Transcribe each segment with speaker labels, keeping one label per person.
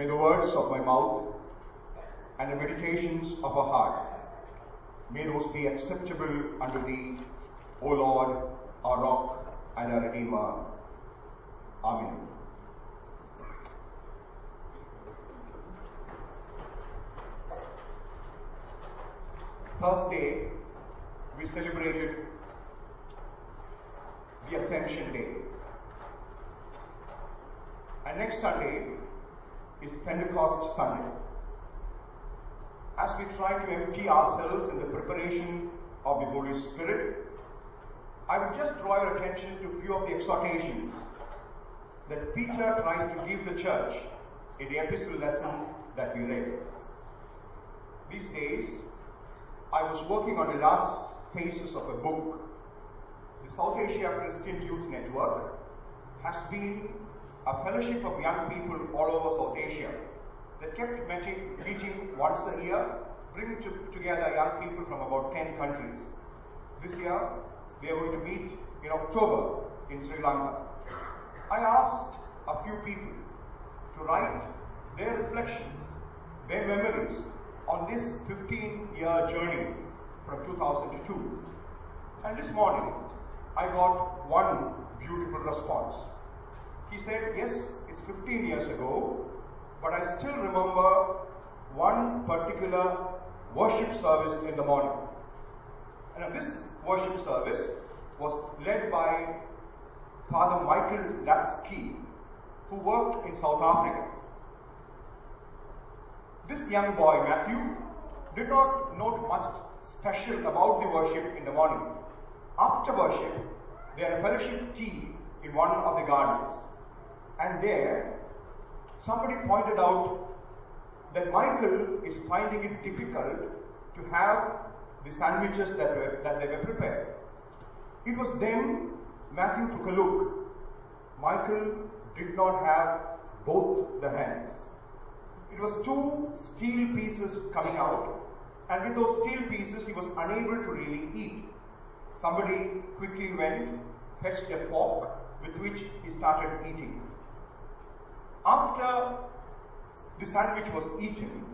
Speaker 1: May the words of my mouth and the meditations of our heart, may those be acceptable unto thee, O Lord, our rock and our redeemer. Amen. Thursday, we celebrated the Ascension Day. And next Sunday is Pentecost Sunday. As we try to empty ourselves in the preparation of the Holy Spirit, I would just draw your attention to a few of the exhortations that Peter tries to give the church in the epistle lesson that we read. These days, I was working on the last phases of a book. The South Asia Christian Youth Network has been a fellowship of young people all over South Asia that kept meeting, meeting once a year, bringing to, together young people from about 10 countries. This year, they are going to meet in October in Sri Lanka. I asked a few people to write their reflections, their memories on this 15 year journey from 2002. And this morning, I got one beautiful response. He said, Yes, it's 15 years ago, but I still remember one particular worship service in the morning. And this worship service was led by Father Michael Lapsley, who worked in South Africa. This young boy, Matthew, did not note much special about the worship in the morning. After worship, they had a fellowship tea in one of the gardens. And there, somebody pointed out that Michael is finding it difficult to have the sandwiches that, were, that they were prepared. It was then Matthew took a look. Michael did not have both the hands. It was two steel pieces coming out, and with those steel pieces, he was unable to really eat. Somebody quickly went, fetched a fork with which he started eating. After the sandwich was eaten,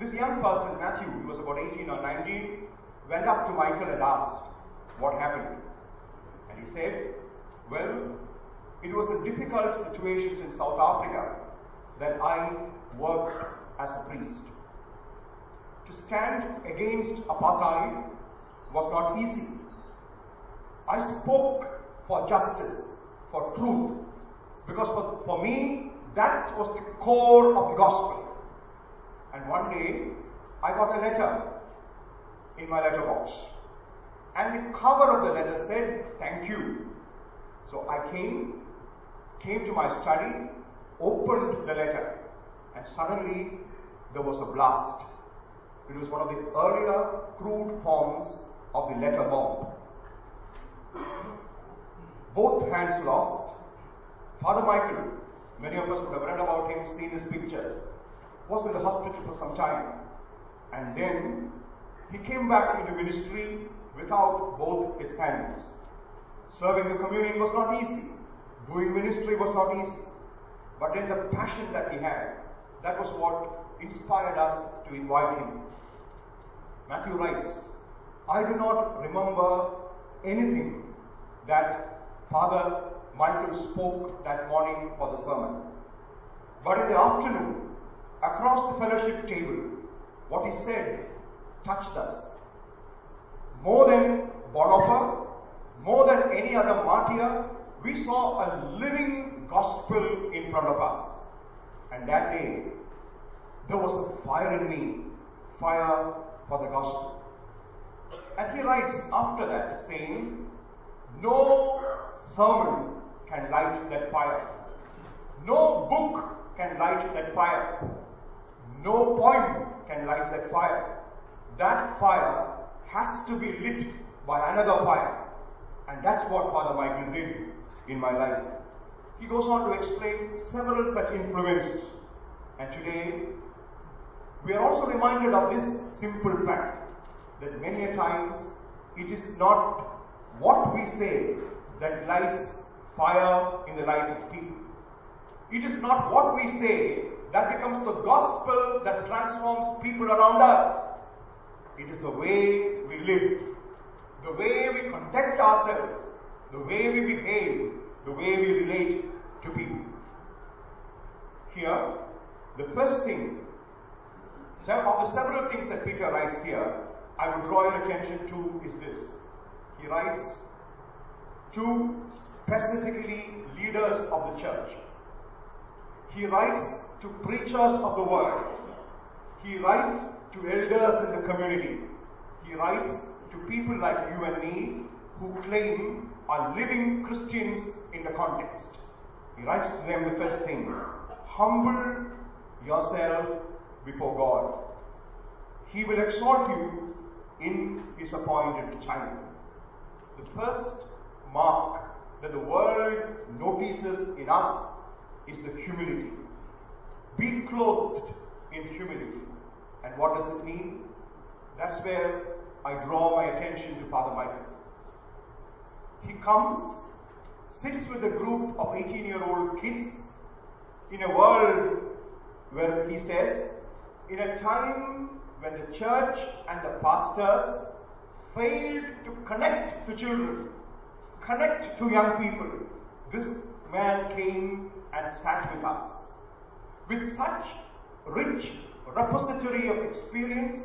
Speaker 1: this young person, Matthew, he was about 18 or 19, went up to Michael and asked, What happened? And he said, Well, it was in difficult situations in South Africa that I worked as a priest. To stand against apartheid was not easy. I spoke for justice, for truth, because for, for me, that was the core of the gospel. And one day, I got a letter in my letterbox. And the cover of the letter said, Thank you. So I came, came to my study, opened the letter, and suddenly there was a blast. It was one of the earlier crude forms of the letter bomb. Both hands lost. Father Michael, many of us would have read about him, seen his pictures, was in the hospital for some time. And then he came back into ministry without both his hands. Serving the communion was not easy. Doing ministry was not easy. But then the passion that he had, that was what inspired us to invite him. Matthew writes, I do not remember anything that Father Michael spoke that morning for the sermon. But in the afternoon, across the fellowship table, what he said touched us. More than Bonhoeffer, more than any other martyr, we saw a living gospel in front of us. And that day, there was a fire in me, fire for the gospel. And he writes after that, saying, No sermon can light that fire. No book can light that fire. No poem can light that fire. That fire has to be lit by another fire. And that's what Father Michael did in my life. He goes on to explain several such influences. And today, we are also reminded of this simple fact that many a times it is not what we say that lights fire in the life of people. It is not what we say that becomes the gospel that transforms people around us. It is the way we live, the way we conduct ourselves, the way we behave, the way we relate to people. Here, the first thing, of the several things that Peter writes here, I would draw your attention to is this. He writes to specifically leaders of the church. He writes to preachers of the word. He writes to elders in the community. He writes to people like you and me who claim are living Christians in the context. He writes to them the first thing humble yourself before God. He will exhort you in His appointed time. The first mark that the world notices in us is the humility. Be clothed in humility. And what does it mean? That's where I draw my attention to Father Michael. He comes, sits with a group of 18 year old kids in a world where he says, in a time when the church and the pastors failed to connect to children, connect to young people, this man came and sat with us. With such rich repository of experience,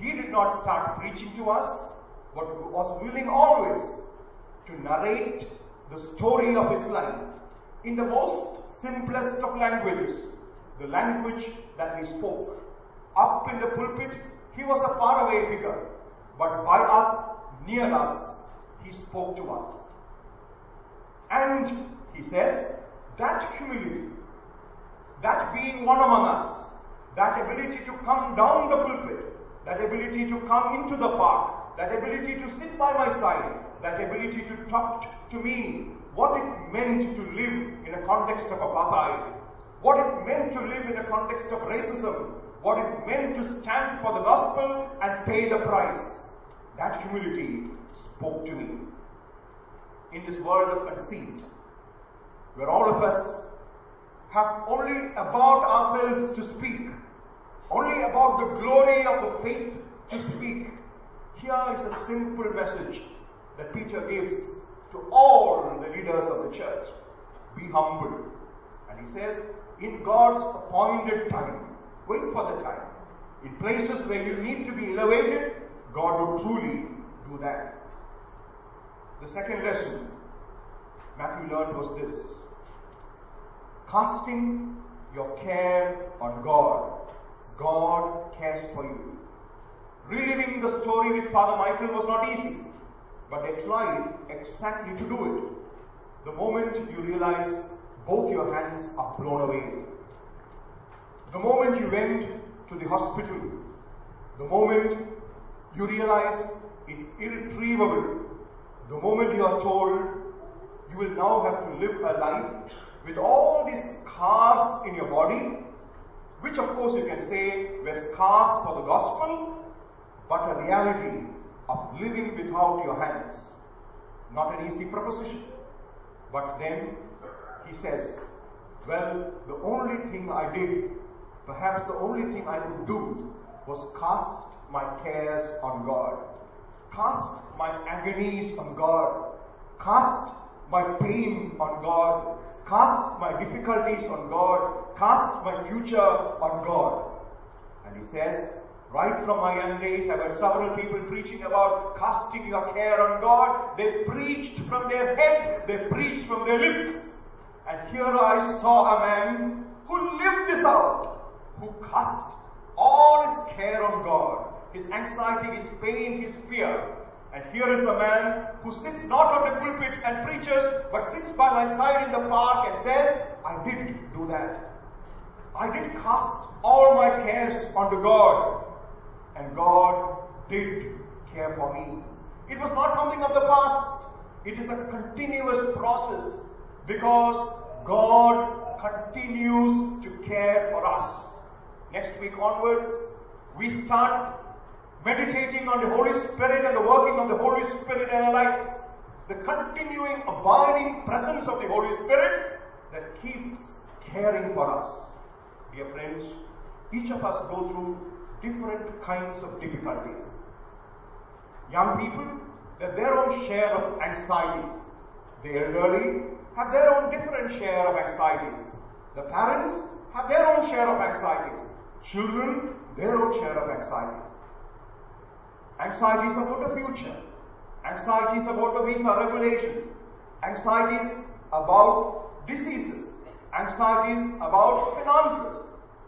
Speaker 1: he did not start preaching to us, but was willing always to narrate the story of his life in the most simplest of languages, the language that he spoke. Up in the pulpit, he was a faraway figure, but by us, near us, he spoke to us. And he says, that humility, that being one among us, that ability to come down the pulpit, that ability to come into the park, that ability to sit by my side, that ability to talk to me, what it meant to live in a context of apartheid, what it meant to live in a context of racism, what it meant to stand for the gospel and pay the price. That humility spoke to me. In this world of conceit, where all of us have only about ourselves to speak, only about the glory of the faith to speak. Here is a simple message that Peter gives to all the leaders of the church. Be humble. And he says, in God's appointed time, wait for the time. In places where you need to be elevated, God will truly do that. The second lesson Matthew learned was this casting your care on God. God cares for you. Reliving the story with Father Michael was not easy, but they tried exactly to do it. The moment you realize both your hands are blown away, the moment you went to the hospital, the moment you realize it's irretrievable, the moment you are told you will now have to live a life with all these scars in your body, which of course you can say were scars for the gospel, but a reality of living without your hands. Not an easy proposition. But then he says, well, the only thing I did, perhaps the only thing I could do, was cast my cares on God, cast my agonies on God, cast my pain on God, cast my difficulties on God, cast my future on God. And he says, right from my young days, I've heard several people preaching about casting your care on God. They preached from their head, they preached from their lips. And here I saw a man who lived this out, who cast all his care on God, his anxiety, his pain, his fear. And here is a man who sits not on the pulpit and preaches, but sits by my side in the park and says, I did do that. I did cast all my cares onto God. And God did care for me. It was not something of the past. It is a continuous process because God continues to care for us. Next week onwards, we start meditating on the Holy Spirit and the working of the Holy Spirit in our lives. The continuing, abiding presence of the Holy Spirit that keeps caring for us. Dear friends, each of us go through different kinds of difficulties. Young people have their own share of anxieties. The elderly have their own different share of anxieties. The parents have their own share of anxieties. Children, their own share of anxieties. Anxieties about the future. Anxieties about the visa regulations. Anxieties about diseases. Anxieties about finances.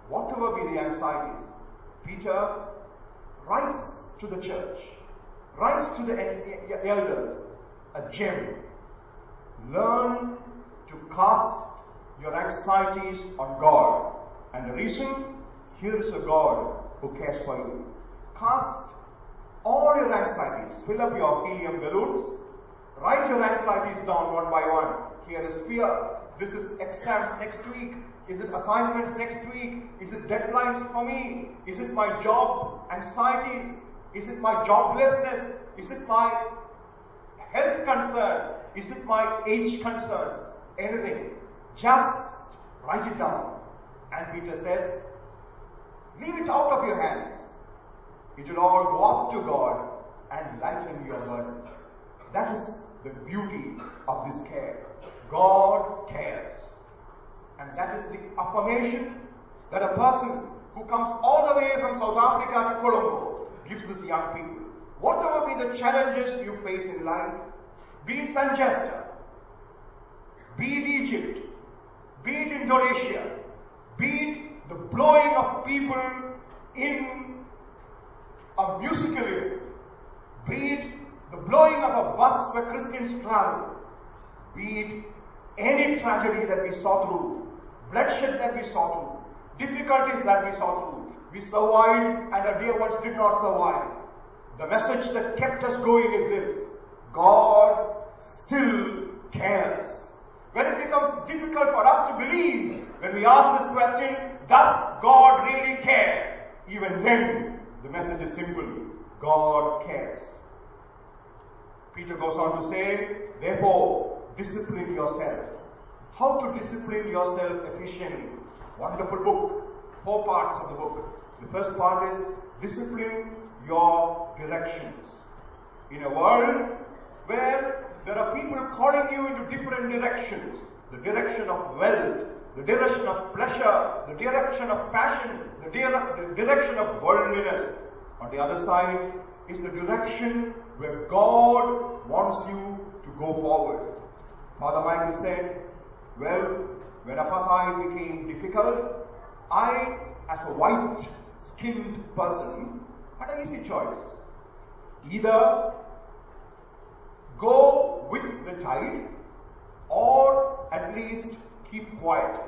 Speaker 1: Whatever be the anxieties, Peter writes to the church, writes to the elders, a gem. Learn to cast your anxieties on God. And the reason, here is a God who cares for you. Cast all your anxieties. Fill up your helium balloons. Write your anxieties down one by one. Here is fear. This is exams next week. Is it assignments next week? Is it deadlines for me? Is it my job anxieties? Is it my joblessness? Is it my health concerns? Is it my age concerns? Anything. Just write it down. And Peter says, leave it out of your hands. It will all go up to God and lighten your burden. That is the beauty of this care. God cares. And that is the affirmation that a person who comes all the way from South Africa to Colombo gives this young people. Whatever be the challenges you face in life, be it Manchester, be it Egypt, be it Indonesia, be it the blowing of people in a musical event, be it the blowing of a bus where Christians travel, be it any tragedy that we saw through, bloodshed that we saw through, difficulties that we saw through, we survived and our dear ones did not survive. The message that kept us going is this God still cares. When it becomes difficult for us to believe, when we ask this question, does God really care? Even then, the message is simple God cares. Peter goes on to say, therefore, discipline yourself. How to discipline yourself efficiently. Wonderful book. Four parts of the book. The first part is discipline your directions. In a world where there are people calling you into different directions, the direction of wealth, the direction of pleasure, the direction of passion, the, direction of worldliness. On the other side is the direction where God wants you to go forward. Father Michael said, well, when apartheid became difficult, I, as a white skinned person, had an easy choice. Either go with the tide or at least keep quiet.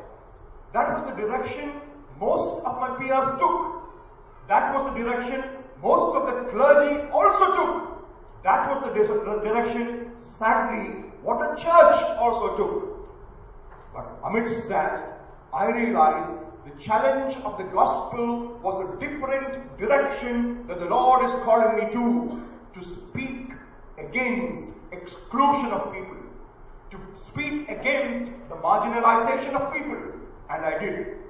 Speaker 1: That was the direction most of my peers took. That was the direction most of the clergy also took. That was the direction, sadly, what the church also took. But amidst that, I realized the challenge of the gospel was a different direction that the Lord is calling me to, to speak against exclusion of people, to speak against the marginalization of people. And I did.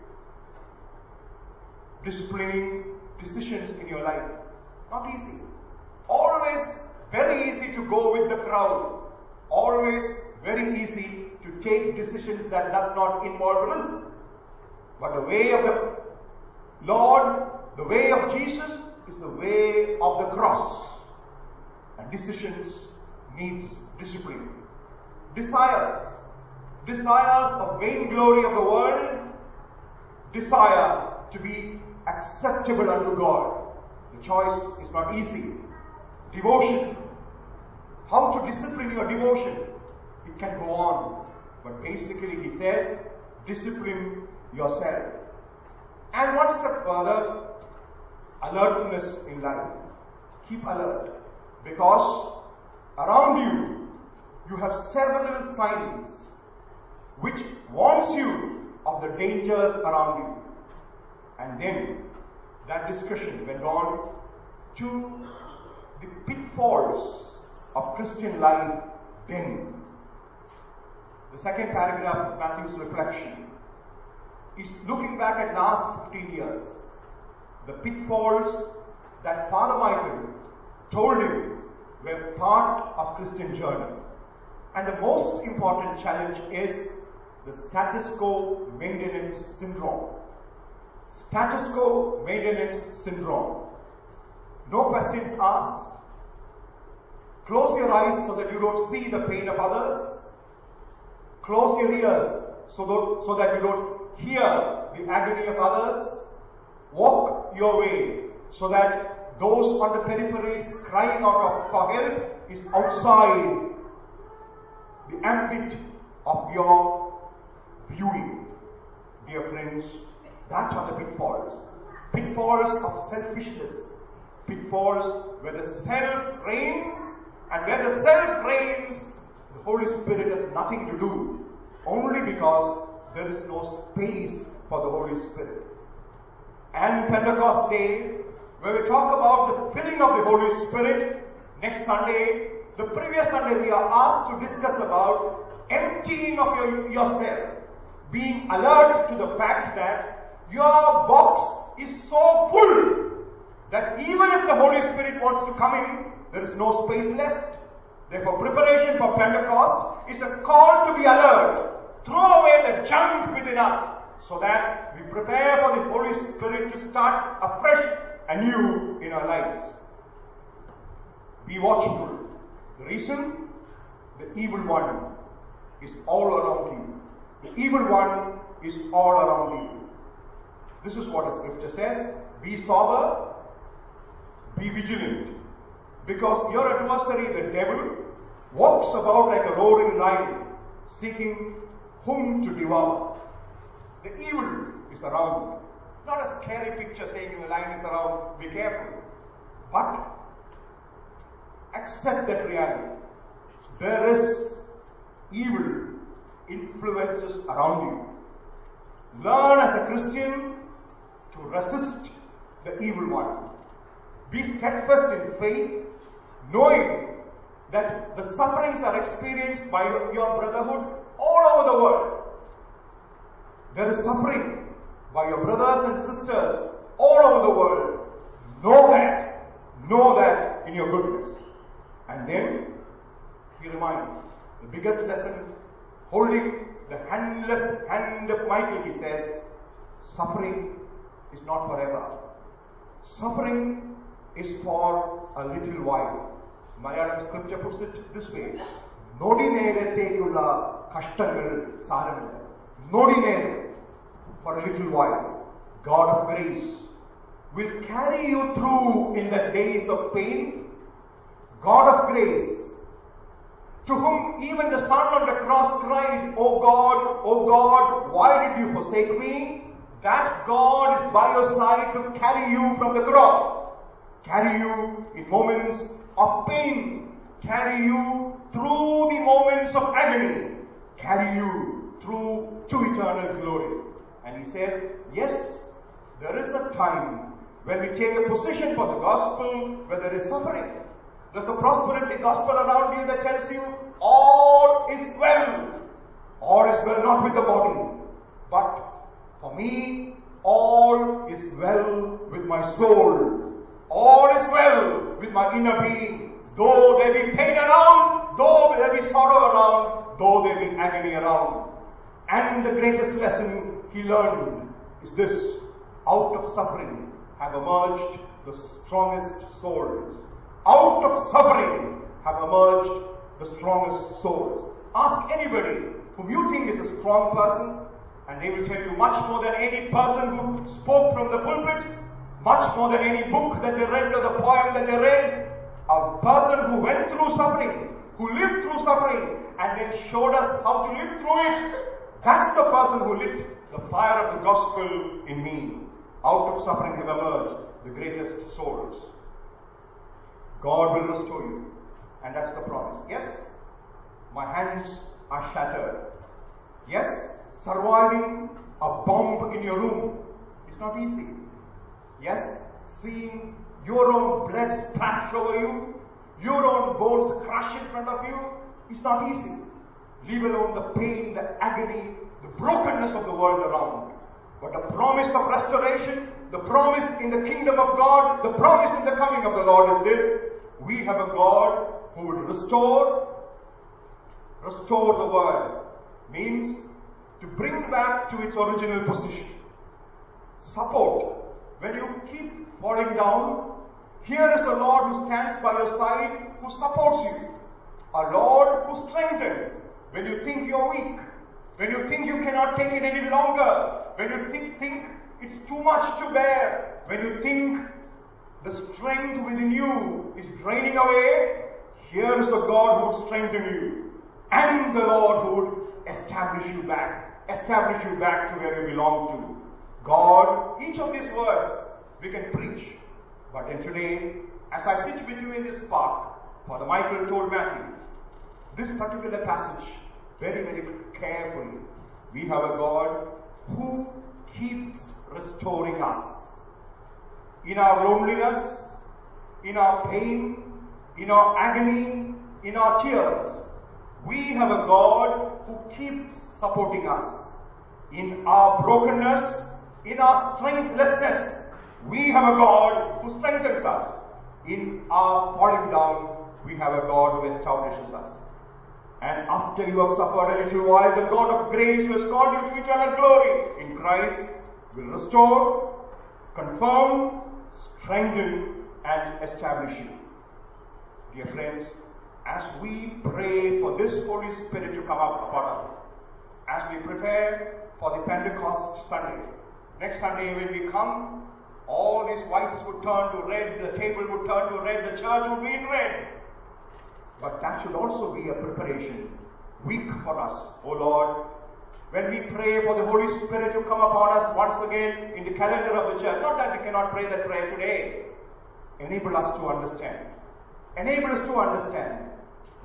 Speaker 1: Disciplining decisions in your life. Not easy. Always very easy to go with the crowd. Always very easy to take decisions that does not involve risk. But the way of the Lord, the way of Jesus is the way of the cross. And decisions needs discipline. Desires. Desires of vainglory of the world. Desire to be acceptable unto God. The choice is not easy. Devotion. How to discipline your devotion. It can go on. But basically he says, discipline yourself. And one step further, alertness in life. Keep alert. Because around you, you have several signs which warns you of the dangers around you. And then that discussion went on to the pitfalls of Christian life then. The second paragraph of Matthew's reflection. is looking back at last 15 years. The pitfalls that Father Michael told him were part of Christian journey. And the most important challenge is the status quo maintenance syndrome. Status quo maintenance syndrome. No questions asked. Close your eyes so that you don't see the pain of others. Close your ears so that, so that you don't hear the agony of others. Walk your way so that those on the peripheries crying out for help is outside the ambit of your viewing. Dear friends, that are the pitfalls. Pitfalls of selfishness. Pitfalls where the self reigns and where the self reigns, the Holy Spirit has nothing to do. Only because there is no space for the Holy Spirit. And Pentecost Day, where we talk about the filling of the Holy Spirit, next Sunday, the previous Sunday we are asked to discuss about emptying of your, yourself, being alert to the fact that your box is so full that even if the Holy Spirit wants to come in, there is no space left. Therefore, preparation for Pentecost is a call to be alert. Throw away the junk within us so that we prepare for the Holy Spirit to start afresh, anew in our lives. Be watchful. The reason? The evil one is all around you. The evil one is all around you. This is what the scripture says. Be sober, be vigilant. Because your adversary, the devil, walks about like a roaring lion, seeking whom to devour. The evil is around. Not a scary picture saying the lion is around, be careful. But accept that reality. There is evil influences around you. Learn as a Christian to resist the evil one. Be steadfast in faith, knowing that the sufferings are experienced by your brotherhood all over the world. There is suffering by your brothers and sisters all over the world. Know that. Know that in your goodness. And then he reminds the biggest lesson, holding the handless hand of Michael, he says, suffering is not forever. Suffering is for a little while. Malayalam script puts it this way നൊടി നേരത്തേക്കുള്ള കഷ്ടങ്ങൾ സാരമില്ല നൊടി നേരം for a little while God of grace will carry you through in the days of pain God of grace to whom even the Son on the cross cried, O God, O God, why did you forsake me? That God is by your side to carry you from the cross, carry you in moments of pain, carry you through the moments of agony, carry you through to eternal glory. And he says, yes, there is a time when we take a position for the gospel where there is suffering. There's a prosperity gospel around you that tells you all is well. All is well not with the body, for me, all is well with my soul. All is well with my inner being. Though there be pain around, though there be sorrow around, though there be agony around. And the greatest lesson he learned is this out of suffering have emerged the strongest souls. Out of suffering have emerged the strongest souls. Ask anybody whom you think is a strong person, and they will tell you much more than any person who spoke from the pulpit, much more than any book that they read or the poem that they read. A person who went through suffering, who lived through suffering, and then showed us how to live through it. That's the person who lit the fire of the gospel in me. Out of suffering have emerged the greatest souls. God will restore you. And that's the promise. Yes, my hands are shattered. Yes, surviving a bomb in your room is not easy. Yes, seeing your own blood splash over you, your own bones crush in front of you is not easy. Leave alone the pain, the agony, the brokenness of the world around. But the promise of restoration, the promise in the kingdom of God, the promise in the coming of the Lord is this. We have a God who would restore, restore the world. Means to bring back to its original position. Support. When you keep falling down, here is a Lord who stands by your side, who supports you. A Lord who strengthens when you think you're weak, when you think you cannot take it any longer, when you think, think it's too much to bear, when you think the strength within you is draining away, here is a God who would strengthen you. And the Lord who would establish you back, establish you back to where you belong to. God, each of these words we can preach. But then today, as I sit with you in this park, Father Michael told Matthew, this particular passage, very, very carefully, we have a God who keeps restoring us. In our loneliness, in our pain, in our agony, in our tears, we have a God who keeps supporting us. In our brokenness, in our strengthlessness, we have a God who strengthens us. In our falling down, we have a God who establishes us. And after you have suffered a little while, the God of grace who has called you to eternal glory in Christ will restore, confirm, strengthen, and establish you. Dear friends, as we pray for this Holy Spirit to come up upon us, as we prepare for the Pentecost Sunday, next Sunday when we come, all these whites would turn to red, the table would turn to red, the church would be in red. But that should also be a preparation week for us, O Lord. When we pray for the Holy Spirit to come upon us once again in the calendar of the church, not that we cannot pray that prayer today, enable us to understand. Enable us to understand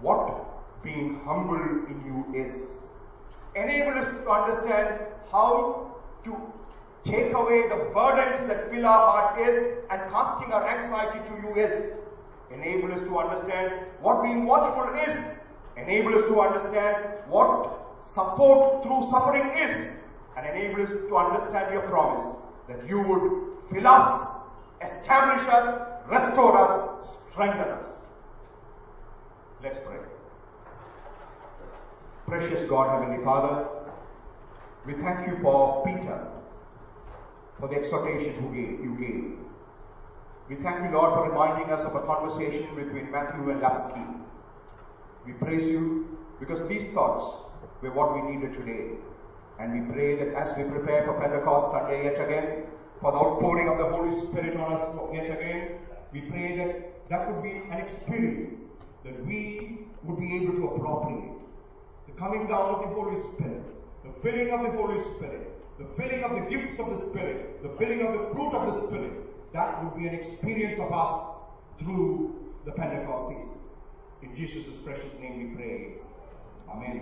Speaker 1: what being humble in you is. Enable us to understand how to take away the burdens that fill our heart is and casting our anxiety to you is. Enable us to understand what being watchful is. Enable us to understand what support through suffering is. And enable us to understand your promise that you would fill us, establish us, restore us, strengthen us. Let's pray. Precious God, Heavenly Father, we thank you for Peter, for the exhortation you gave. You gave. We thank you, Lord, for reminding us of a conversation between Matthew and Lapsley. We praise you because these thoughts were what we needed today. And we pray that as we prepare for Pentecost Sunday yet again, for the outpouring of the Holy Spirit on us yet again, we pray that that would be an experience that we would be able to appropriate. The coming down of the Holy Spirit, the filling of the Holy Spirit, the filling of the gifts of the Spirit, the filling of the fruit of the Spirit, that would be an experience of us through the Pentecost season. In Jesus' precious name we pray. Amen.